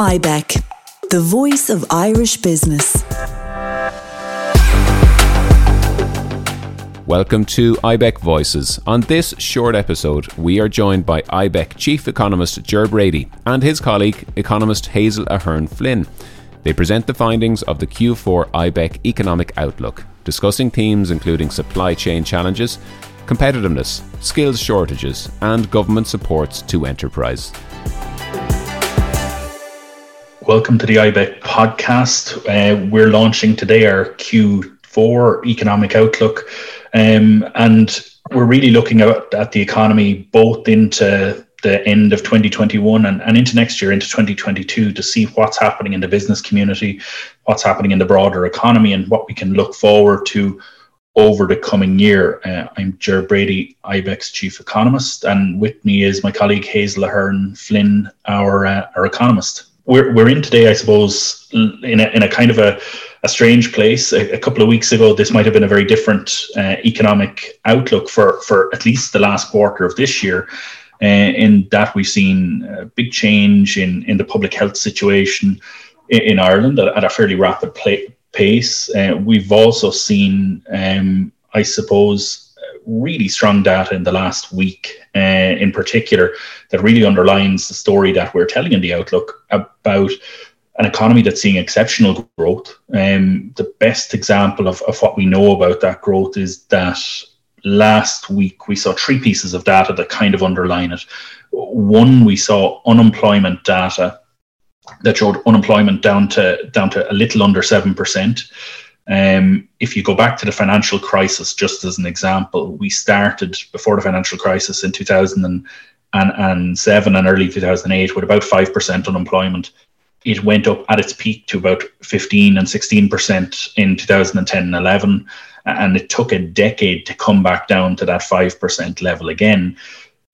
IBEC, the voice of Irish business. Welcome to IBEC Voices. On this short episode, we are joined by IBEC Chief Economist Ger Brady and his colleague, economist Hazel Ahern Flynn. They present the findings of the Q4 IBEC Economic Outlook, discussing themes including supply chain challenges, competitiveness, skills shortages, and government supports to enterprise. Welcome to the IBEC podcast. Uh, we're launching today our Q4 economic outlook, um, and we're really looking at, at the economy both into the end of 2021 and, and into next year, into 2022, to see what's happening in the business community, what's happening in the broader economy, and what we can look forward to over the coming year. Uh, I'm Ger Brady, IBEC chief economist, and with me is my colleague Hazel Ahern Flynn, our, uh, our economist we're, we're in today, I suppose, in a, in a kind of a, a strange place. A, a couple of weeks ago, this might have been a very different uh, economic outlook for, for at least the last quarter of this year. Uh, in that we've seen a big change in, in the public health situation in, in Ireland at, at, a fairly rapid pace. Uh, we've also seen, um, I suppose, really strong data in the last week, uh, in particular, that really underlines the story that we're telling in the outlook about an economy that's seeing exceptional growth. Um, the best example of, of what we know about that growth is that last week we saw three pieces of data that kind of underline it. One, we saw unemployment data that showed unemployment down to down to a little under seven percent. Um, if you go back to the financial crisis, just as an example, we started before the financial crisis in 2007 and early 2008 with about 5% unemployment. It went up at its peak to about 15 and 16% in 2010 and 11. And it took a decade to come back down to that 5% level again.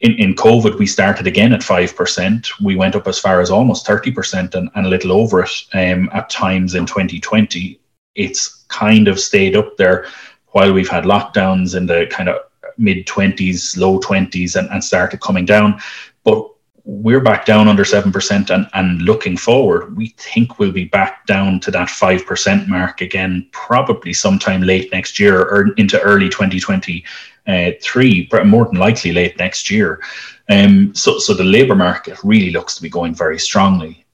In, in COVID, we started again at 5%. We went up as far as almost 30% and, and a little over it um, at times in 2020 it's kind of stayed up there while we've had lockdowns in the kind of mid 20s, low 20s, and, and started coming down. But we're back down under 7% and, and looking forward, we think we'll be back down to that 5% mark again, probably sometime late next year or into early 2023, but more than likely late next year. Um, so, so the labour market really looks to be going very strongly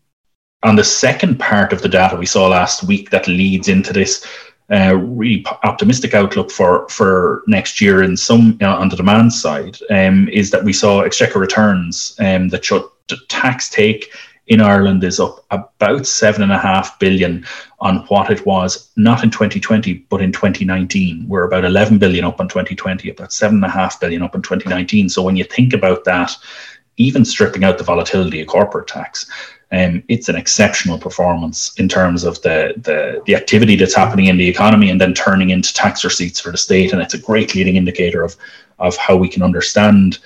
on the second part of the data we saw last week that leads into this uh, really optimistic outlook for for next year in some you know, on the demand side um, is that we saw exchequer returns um, that showed the tax take in Ireland is up about seven and a half billion on what it was not in 2020 but in 2019. We're about 11 billion up on 2020, about seven and a half billion up in 2019. So when you think about that, even stripping out the volatility of corporate tax, um, it's an exceptional performance in terms of the, the, the activity that's happening in the economy and then turning into tax receipts for the state. And it's a great leading indicator of, of how we can understand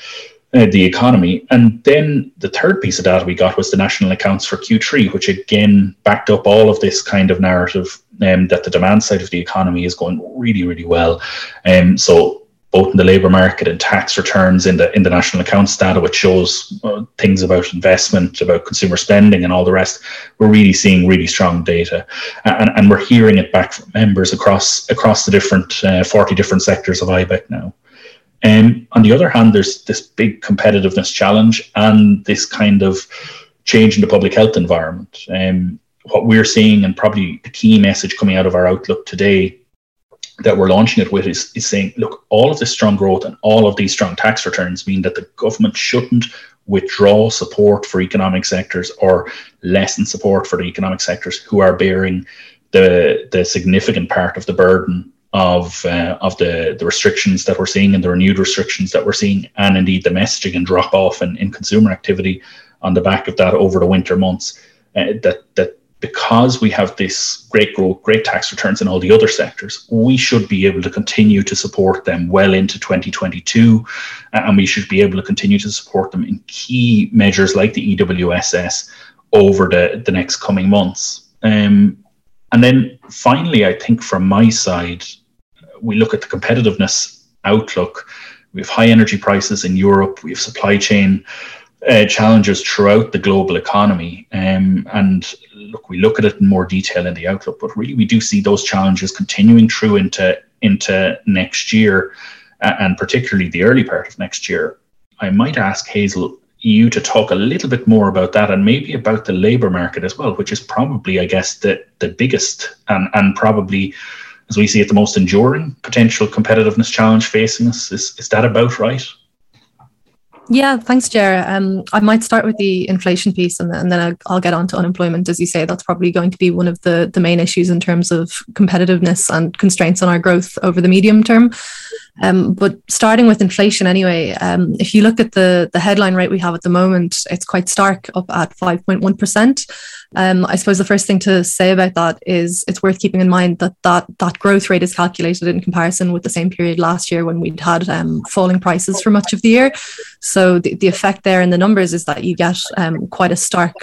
uh, the economy. And then the third piece of data we got was the national accounts for Q3, which again backed up all of this kind of narrative um, that the demand side of the economy is going really, really well. Um, so both in the labour market and tax returns in the in the national accounts data, which shows uh, things about investment, about consumer spending, and all the rest. We're really seeing really strong data, and, and we're hearing it back from members across across the different uh, forty different sectors of IBEC now. Um, on the other hand, there's this big competitiveness challenge and this kind of change in the public health environment. Um, what we're seeing, and probably the key message coming out of our outlook today, that we're launching it with is, is saying, look, all of this strong growth and all of these strong tax returns mean that the government shouldn't withdraw support for economic sectors or lessen support for the economic sectors who are bearing the the significant part of the burden of uh, of the the restrictions that we're seeing and the renewed restrictions that we're seeing, and indeed the messaging and drop off in, in consumer activity on the back of that over the winter months. Uh, that that because we have this great growth, great tax returns in all the other sectors, we should be able to continue to support them well into 2022. And we should be able to continue to support them in key measures like the EWSS over the, the next coming months. Um, and then finally, I think from my side, we look at the competitiveness outlook. We have high energy prices in Europe, we have supply chain uh, challenges throughout the global economy. Um, and look, we look at it in more detail in the outlook, but really we do see those challenges continuing through into into next year, and particularly the early part of next year. I might ask Hazel you to talk a little bit more about that and maybe about the labour market as well, which is probably, I guess, the the biggest and and probably as we see it, the most enduring potential competitiveness challenge facing us. Is, is that about right? Yeah, thanks, Ger. Um, I might start with the inflation piece and, and then I'll, I'll, get on to unemployment. As you say, that's probably going to be one of the, the main issues in terms of competitiveness and constraints on our growth over the medium term. Um, but starting with inflation anyway, um, if you look at the, the headline rate we have at the moment, it's quite stark, up at 5.1%. Um, I suppose the first thing to say about that is it's worth keeping in mind that that, that growth rate is calculated in comparison with the same period last year when we'd had um, falling prices for much of the year. So the, the effect there in the numbers is that you get um, quite a stark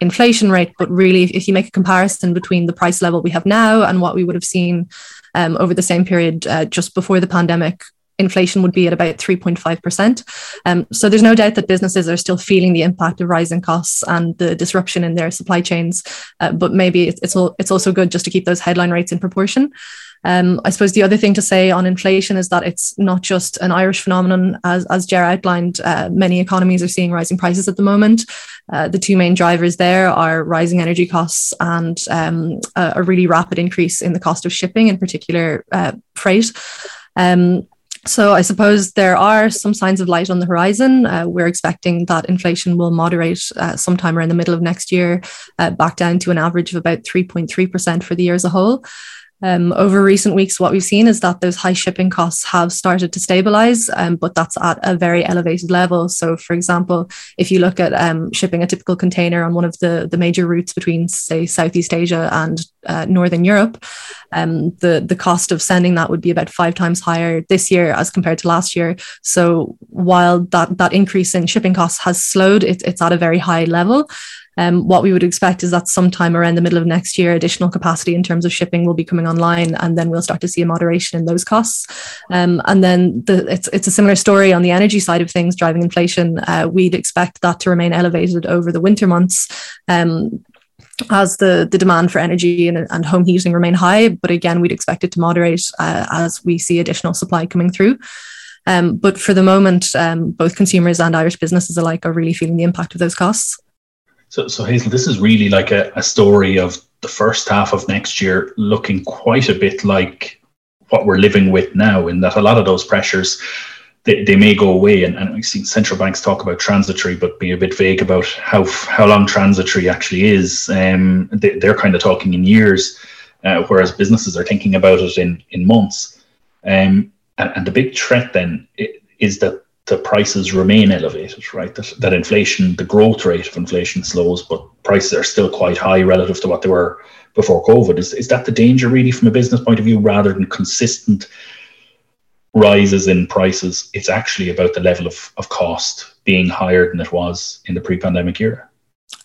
inflation rate. But really, if you make a comparison between the price level we have now and what we would have seen um, over the same period uh, just before the pandemic, inflation would be at about 3.5%. Um, so there's no doubt that businesses are still feeling the impact of rising costs and the disruption in their supply chains. Uh, but maybe it's, it's, all, it's also good just to keep those headline rates in proportion. Um, I suppose the other thing to say on inflation is that it's not just an Irish phenomenon. As, as Ger outlined, uh, many economies are seeing rising prices at the moment. Uh, the two main drivers there are rising energy costs and um, a, a, really rapid increase in the cost of shipping, in particular uh, freight. Um, so I suppose there are some signs of light on the horizon. Uh, we're expecting that inflation will moderate uh, sometime around the middle of next year, uh, back down to an average of about 3.3% for the year as a whole. Um, over recent weeks, what we've seen is that those high shipping costs have started to stabilize, um, but that's at a very elevated level. So, for example, if you look at um, shipping a typical container on one of the, the major routes between, say, Southeast Asia and uh, Northern Europe, um, the, the cost of sending that would be about five times higher this year as compared to last year. So, while that, that increase in shipping costs has slowed, it, it's at a very high level. Um, what we would expect is that sometime around the middle of next year, additional capacity in terms of shipping will be coming online, and then we'll start to see a moderation in those costs. Um, and then the, it's it's a similar story on the energy side of things, driving inflation. Uh, we'd expect that to remain elevated over the winter months. Um, as the, the demand for energy and, and home heating remain high, but again, we'd expect it to moderate uh, as we see additional supply coming through. Um, but for the moment, um, both consumers and Irish businesses alike are really feeling the impact of those costs. So, so Hazel, this is really like a, a story of the first half of next year looking quite a bit like what we're living with now, in that a lot of those pressures they, they may go away. And, and we've seen central banks talk about transitory, but be a bit vague about how how long transitory actually is. Um, they, are kind of talking in years, uh, whereas businesses are thinking about it in in months. Um, and, and the big threat then is that the prices remain elevated, right? That, that inflation, the growth rate of inflation slows, but prices are still quite high relative to what they were before COVID. Is, is that the danger really from a business point of view rather than consistent rises in prices? It's actually about the level of, of cost being higher than it was in the pre pandemic era.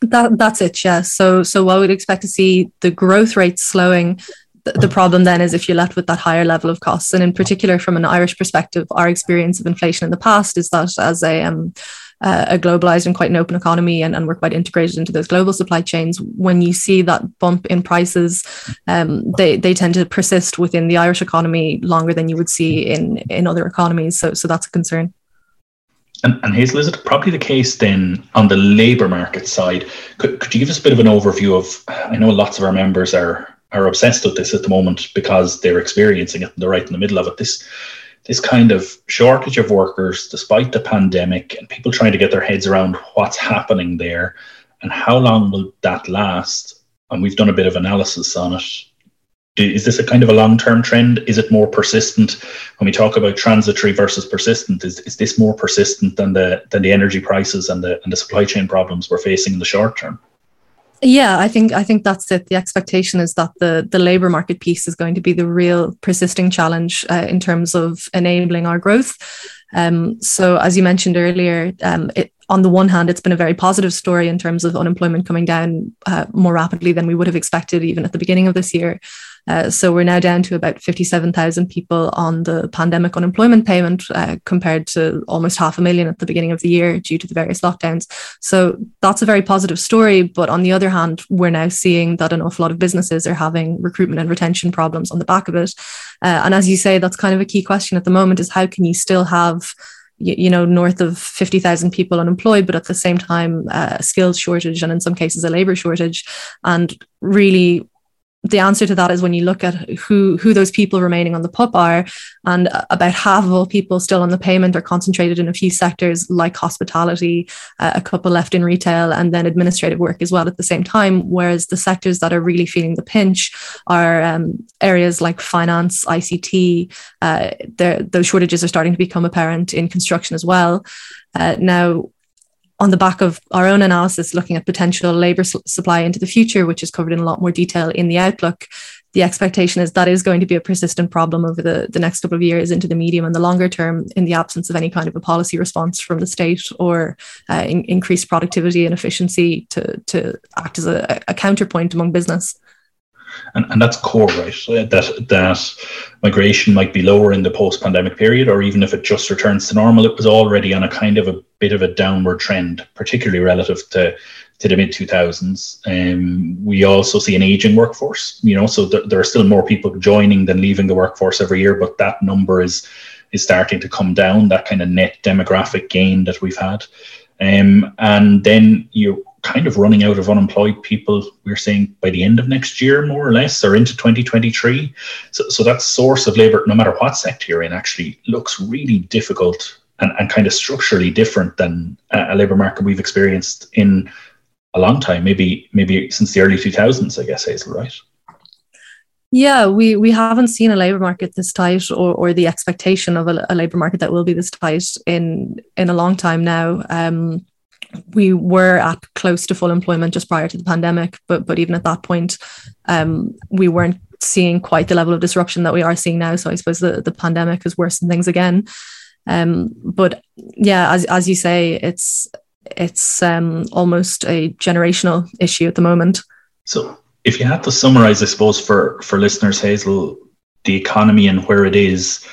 That, that's it, yeah. So, so what we'd expect to see the growth rate slowing the problem then is if you're left with that higher level of costs. And in particular, from an Irish perspective, our experience of inflation in the past is that as a um, a globalized and quite an open economy, and, and we're quite integrated into those global supply chains. When you see that bump in prices, um, they they tend to persist within the Irish economy longer than you would see in in other economies. So so that's a concern. And, and Hazel, is it probably the case then on the labour market side? Could, could you give us a bit of an overview of? I know lots of our members are are obsessed with this at the moment because they're experiencing it and they're right in the middle of it. This this kind of shortage of workers, despite the pandemic, and people trying to get their heads around what's happening there and how long will that last. And we've done a bit of analysis on it. Is this a kind of a long term trend? Is it more persistent? When we talk about transitory versus persistent, is, is this more persistent than the than the energy prices and the and the supply chain problems we're facing in the short term? Yeah, I think I think that's it. The expectation is that the the labor market piece is going to be the real persisting challenge uh, in terms of enabling our growth. Um, so, as you mentioned earlier, um, it, on the one hand, it's been a very positive story in terms of unemployment coming down uh, more rapidly than we would have expected even at the beginning of this year. Uh, so we're now down to about 57,000 people on the pandemic unemployment payment uh, compared to almost half a million at the beginning of the year due to the various lockdowns. So that's a very positive story. But on the other hand, we're now seeing that an awful lot of businesses are having recruitment and retention problems on the back of it. Uh, and as you say, that's kind of a key question at the moment is how can you still have you, know north of 50,000 people unemployed but at the same time uh, a skills shortage and in some cases a labor shortage. And really the answer to that is when you look at who who those people remaining on the PUP are, and about half of all people still on the payment are concentrated in a few sectors like hospitality, uh, a couple left in retail, and then administrative work as well at the same time. Whereas the sectors that are really feeling the pinch are um, areas like finance, ICT. Uh, those shortages are starting to become apparent in construction as well. Uh, now, on the back of our own analysis looking at potential labour supply into the future, which is covered in a lot more detail in the outlook, the expectation is that is going to be a persistent problem over the, the next couple of years into the medium and the longer term in the absence of any kind of a policy response from the state or uh, in, increased productivity and efficiency to, to act as a, a counterpoint among business and, and that's core, right? That that migration might be lower in the post-pandemic period, or even if it just returns to normal, it was already on a kind of a bit of a downward trend, particularly relative to to the mid 2000s. Um, we also see an aging workforce, you know, so th- there are still more people joining than leaving the workforce every year, but that number is is starting to come down. That kind of net demographic gain that we've had, um, and then you kind of running out of unemployed people, we're saying by the end of next year, more or less, or into 2023. So, so that source of labor, no matter what sector you're in, actually looks really difficult and, and kind of structurally different than a, a labor market we've experienced in a long time, maybe maybe since the early 2000s, I guess, Hazel, right? Yeah, we, we haven't seen a labour market this tight or, or the expectation of a, a labour market that will be this tight in in a long time now. Um, we were at close to full employment just prior to the pandemic, but but even at that point, um, we weren't seeing quite the level of disruption that we are seeing now. So I suppose the, the pandemic has worsened things again. Um, but yeah, as as you say, it's it's um, almost a generational issue at the moment. So if you had to summarize, I suppose for for listeners, Hazel, the economy and where it is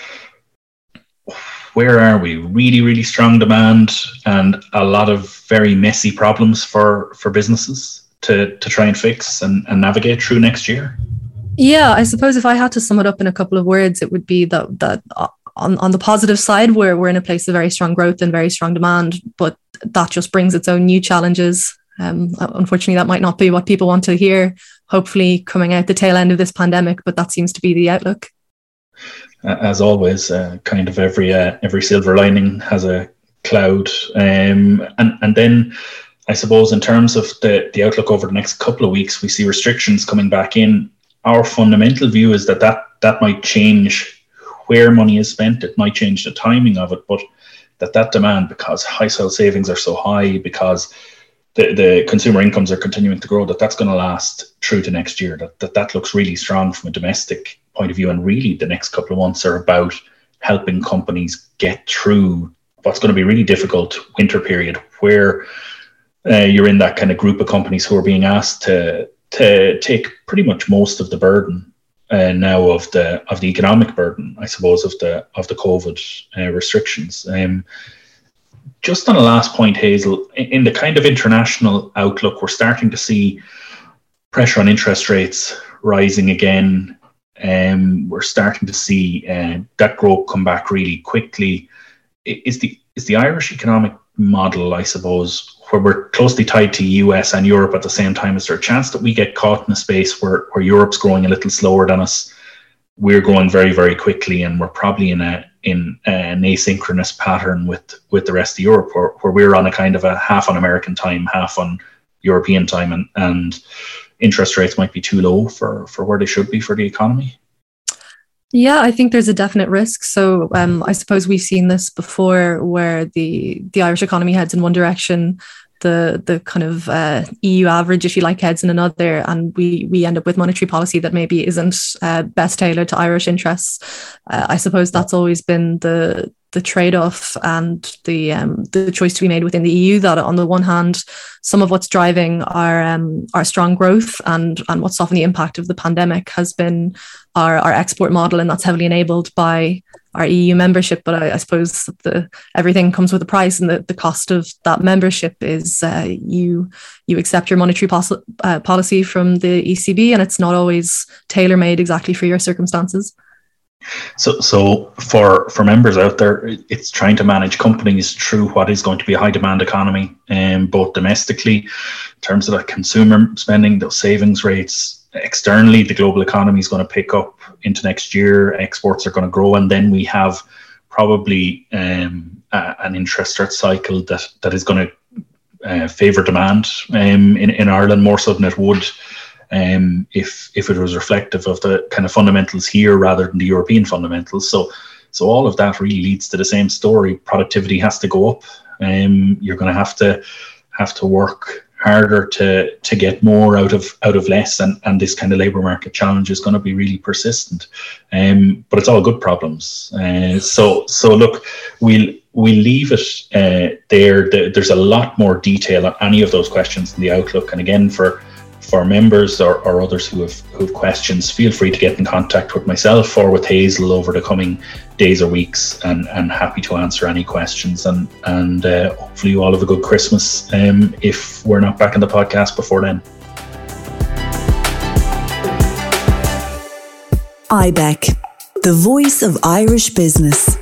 where are we? Really, really strong demand and a lot of very messy problems for for businesses to to try and fix and, and navigate through next year. Yeah, I suppose if I had to sum it up in a couple of words, it would be that that uh, on, on the positive side, we're we're in a place of very strong growth and very strong demand, but that just brings its own new challenges. Um, unfortunately, that might not be what people want to hear. Hopefully, coming out the tail end of this pandemic, but that seems to be the outlook as always, uh, kind of every uh, every silver lining has a cloud, um, and and then I suppose in terms of the the outlook over the next couple of weeks, we see restrictions coming back in. Our fundamental view is that that that might change where money is spent. It might change the timing of it, but that that demand, because household savings are so high, because the, the consumer incomes are continuing to grow, that that's going to last through to next year. That, that that looks really strong from a domestic point of view. And really, the next couple of months are about helping companies get through what's going to be really difficult winter period, where uh, you're in that kind of group of companies who are being asked to to take pretty much most of the burden uh, now of the of the economic burden, I suppose, of the of the COVID uh, restrictions. Um, just on a last point, Hazel, in the kind of international outlook, we're starting to see pressure on interest rates rising again. Um, we're starting to see uh, that growth come back really quickly. Is the is the Irish economic model, I suppose, where we're closely tied to US and Europe at the same time? Is there a chance that we get caught in a space where, where Europe's growing a little slower than us? We're growing very, very quickly, and we're probably in a in an asynchronous pattern with with the rest of Europe, where, where we're on a kind of a half on American time, half on European time, and and interest rates might be too low for for where they should be for the economy? Yeah, I think there's a definite risk. So um, I suppose we've seen this before, where the the Irish economy heads in one direction, the the kind of uh, EU average, if you like, heads in another, and we we end up with monetary policy that maybe isn't uh, best tailored to Irish interests. Uh, I suppose that's always been the the trade-off and the um, the choice to be made within the EU that on the one hand some of what's driving our um, our strong growth and and what's often the impact of the pandemic has been our, our export model and that's heavily enabled by our EU membership but I, I suppose the everything comes with a price and the, the cost of that membership is uh, you you accept your monetary pos- uh, policy from the ECB and it's not always tailor-made exactly for your circumstances. So, so for for members out there, it's trying to manage companies through what is going to be a high demand economy, um, both domestically, in terms of that consumer spending, those savings rates. Externally, the global economy is going to pick up into next year. Exports are going to grow, and then we have probably um, a, an interest rate cycle that that is going to uh, favour demand um, in in Ireland more so than it would um, if if it was reflective of the kind of fundamentals here rather than the European fundamentals. So so all of that really leads to the same story. Productivity has to go up. Um, you're going to have to have to work harder to to get more out of out of less and and this kind of labor market challenge is going to be really persistent. Um but it's all good problems. Uh, so so look we'll we'll leave it uh, there there's a lot more detail on any of those questions in the outlook. And again for for members or, or others who have who have questions, feel free to get in contact with myself or with Hazel over the coming days or weeks, and, and happy to answer any questions. And and uh, hopefully you all have a good Christmas. Um, if we're not back in the podcast before then. IBEC, the voice of Irish business.